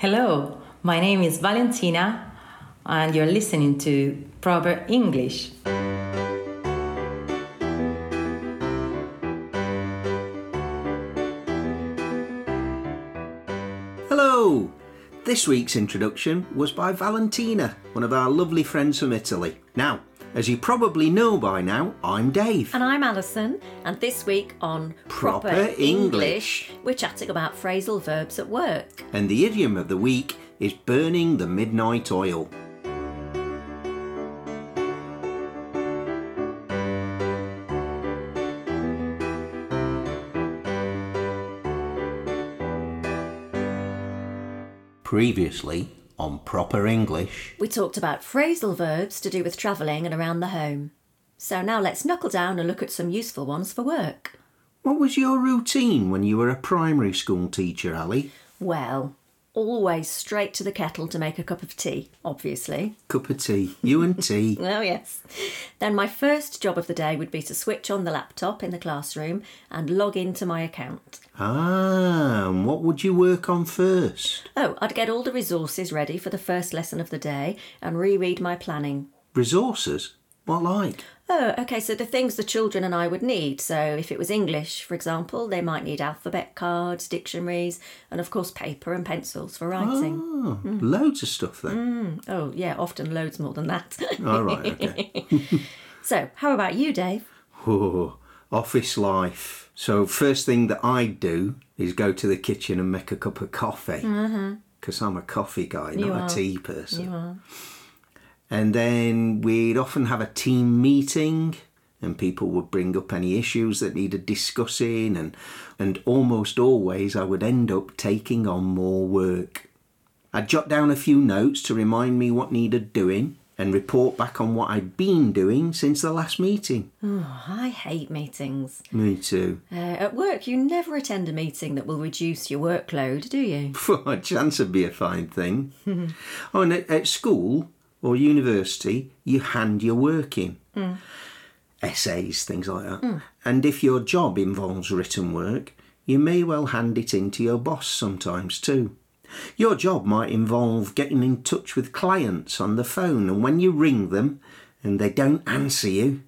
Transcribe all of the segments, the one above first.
Hello, my name is Valentina, and you're listening to Proper English. Hello! This week's introduction was by Valentina, one of our lovely friends from Italy. Now, as you probably know by now, I'm Dave. And I'm Alison, and this week on Proper English. we're chatting about phrasal verbs at work. And the idiom of the week is burning the midnight oil. Previously on Proper English. We talked about phrasal verbs to do with travelling and around the home. So now let's knuckle down and look at some useful ones for work. What was your routine when you were a primary school teacher, Ali? Well, always straight to the kettle to make a cup of tea, obviously. Cup of tea. You and tea. Oh, yes. Then my first job of the day would be to switch on the laptop in the classroom and log into my account. Ah, and what would you work on first? Oh, I'd get all the resources ready for the first lesson of the day and reread my planning. Resources? What like? Oh, okay, so the things the children and I would need. So if it was English, for example, they might need alphabet cards, dictionaries, and of course paper and pencils for writing. Oh, loads of stuff then. Hmm. Oh, yeah, often loads more than that. All right, okay. so, how about you, Dave? Oh, office life. So first thing that I do is go to the kitchen and make a cup of coffee. Uh-huh. Because I'm a coffee guy, not a tea person. You are. And then we'd often have a team meeting and people would bring up any issues that needed discussing and and almost always I would end up taking on more work. I'd jot down a few notes to remind me what needed doing and report back on what I'd been doing since the last meeting. Oh, I hate meetings. Me too. Uh, at work, you never attend a meeting that will reduce your workload, do you? a chance would be a fine thing. oh, and at, at school or university, you hand your work in. Essays, things like that. And if your job involves written work, you may well hand it in to your boss sometimes too. Your job might involve getting in touch with clients on the phone, and when you ring them and they don't answer you,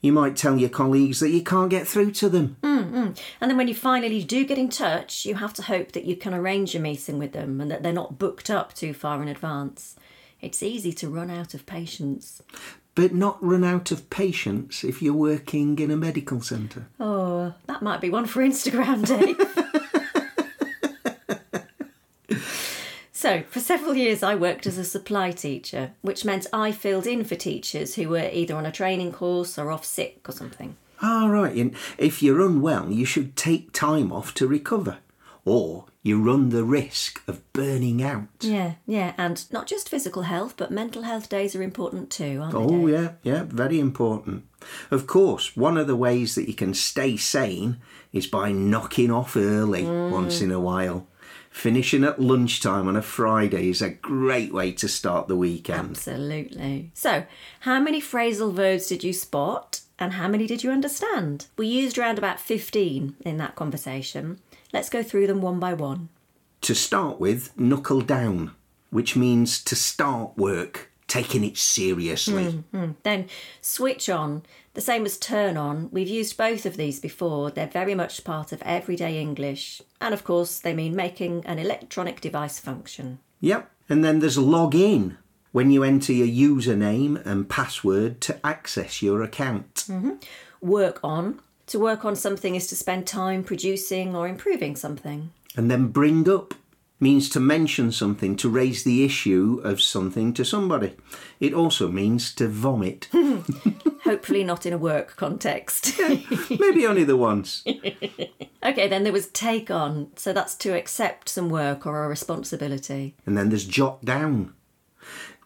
you might tell your colleagues that you can't get through to them. Mm-hmm. And then when you finally do get in touch, you have to hope that you can arrange a meeting with them and that they're not booked up too far in advance. It's easy to run out of patience. But not run out of patience if you're working in a medical centre. Oh, that might be one for Instagram, Dave. so, for several years, I worked as a supply teacher, which meant I filled in for teachers who were either on a training course or off sick or something. All right, and if you're unwell, you should take time off to recover, or you run the risk of burning out. Yeah, yeah, and not just physical health, but mental health days are important too, aren't they? Oh, yeah, yeah, very important. Of course, one of the ways that you can stay sane is by knocking off early mm. once in a while. Finishing at lunchtime on a Friday is a great way to start the weekend. Absolutely. So, how many phrasal verbs did you spot and how many did you understand? We used around about 15 in that conversation. Let's go through them one by one. To start with, knuckle down, which means to start work, taking it seriously. Hmm, hmm. Then, switch on, the same as turn on. We've used both of these before. They're very much part of everyday English. And of course, they mean making an electronic device function. Yep. And then there's log in when you enter your username and password to access your account. Mm-hmm. Work on. To work on something is to spend time producing or improving something. And then bring up means to mention something, to raise the issue of something to somebody. It also means to vomit. Hopefully, not in a work context. Maybe only the once. Okay, then there was take on. So that's to accept some work or a responsibility. And then there's jot down,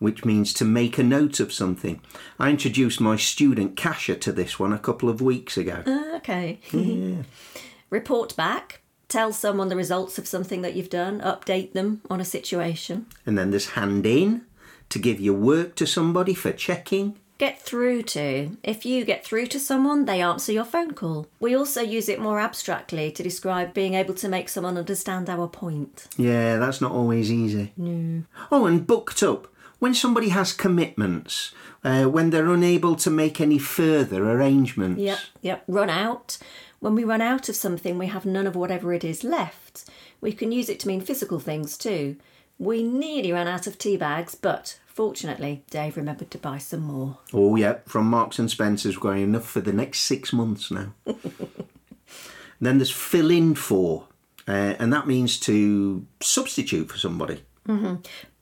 which means to make a note of something. I introduced my student Kasha to this one a couple of weeks ago. Ah, Okay. Report back. Tell someone the results of something that you've done. Update them on a situation. And then there's hand in to give your work to somebody for checking. Get through to. If you get through to someone, they answer your phone call. We also use it more abstractly to describe being able to make someone understand our point. Yeah, that's not always easy. No. Oh, and booked up. When somebody has commitments, uh, when they're unable to make any further arrangements. Yep, yep. Run out. When we run out of something, we have none of whatever it is left. We can use it to mean physical things too. We nearly ran out of tea bags, but fortunately, Dave remembered to buy some more. Oh, yeah, from Marks and Spencer's, we're going enough for the next six months now. then there's fill in for, uh, and that means to substitute for somebody.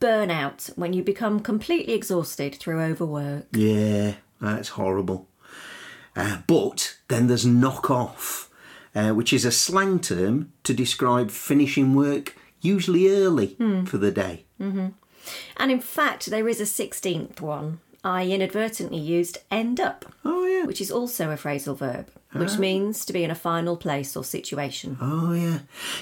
Burnout, when you become completely exhausted through overwork. Yeah, that's horrible. Uh, but then there's knock off, uh, which is a slang term to describe finishing work usually early for the day. And in fact, there is a 16th one. I inadvertently used end up, Oh, yeah. which is also a phrasal verb, which means to be in a final place or situation. Oh, yeah.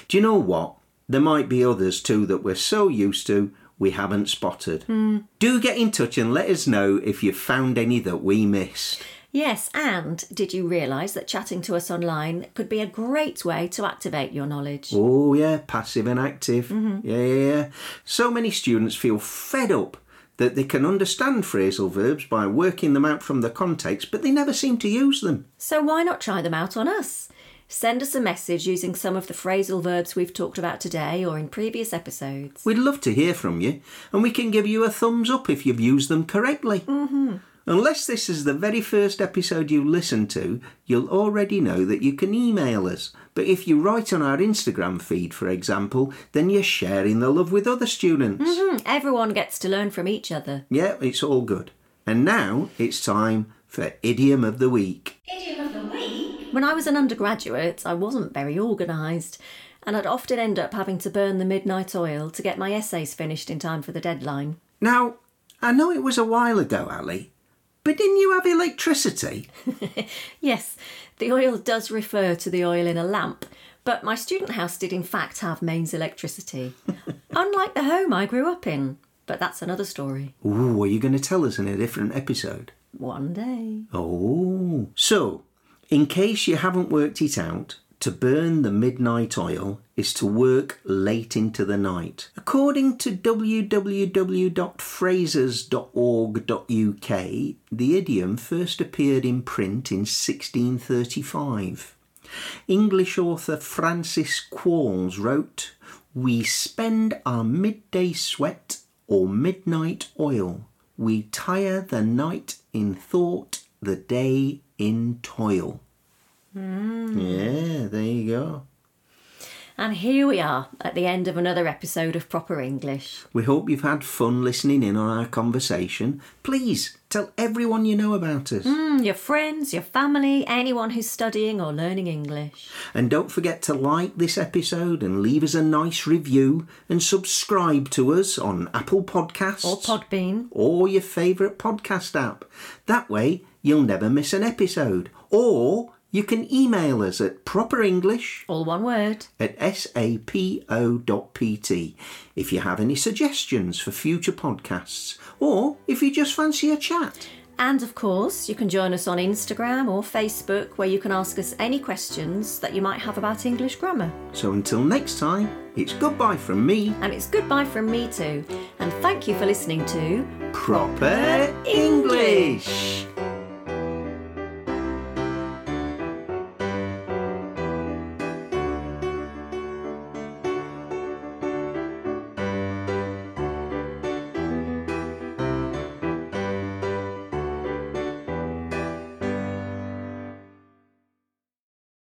Do you know what? There might be others too that we're so used to we haven't spotted. Hmm. Do get in touch and let us know if you've found any that we missed. Yes, and did you realise that chatting to us online could be a great way to activate your knowledge? Oh, yeah, passive and active. Mm-hmm. Yeah, yeah, yeah. So many students feel fed up that they can understand phrasal verbs by working them out from the context, but they never seem to use them. So why not try them out on us? Send us a message using some of the phrasal verbs we've talked about today or in previous episodes. We'd love to hear from you, and we can give you a thumbs up if you've used them correctly. Mm-hmm. Unless this is the very first episode you listen to, you'll already know that you can email us. But if you write on our Instagram feed, for example, then you're sharing the love with other students. Hmm, Everyone gets to learn from each other. Yeah, it's all good. And now it's time for Idiom of the Week. When I was an undergraduate, I wasn't very organised, and I'd often end up having to burn the midnight oil to get my essays finished in time for the deadline. Now, I know it was a while ago, Ali, but didn't you have electricity? Yes, the oil does refer to the oil in a lamp, but my student house did in fact have mains electricity, unlike the home I grew up in. But that's another story. Ooh, are you going to tell us in a different episode? One day. Oh. So, in case you haven't worked it out, to burn the midnight oil is to work late into the night. According to www.phrases.org.uk, the idiom first appeared in print in 1635. English author Francis Quarles wrote, We spend our midday sweat or midnight oil. We tire the night in thought, the day in toil. Hmm. Yeah, there you go. And here we are at the end of another episode of Proper English. We hope you've had fun listening in on our conversation. Please tell everyone you know about us. Mm, your friends, your family, anyone who's studying or learning English. And don't forget to like this episode and leave us a nice review and subscribe to us on Apple Podcasts Or Podbean. or your favourite podcast app. That way you'll never miss an episode. Or you can email us at properenglish All one word. at sapo.pt if you have any suggestions for future podcasts or if you just fancy a chat. And of course, you can join us on Instagram or Facebook where you can ask us any questions that you might have about English grammar. So until next time, it's goodbye from me, And it's goodbye from me too. And thank you for listening to Proper English.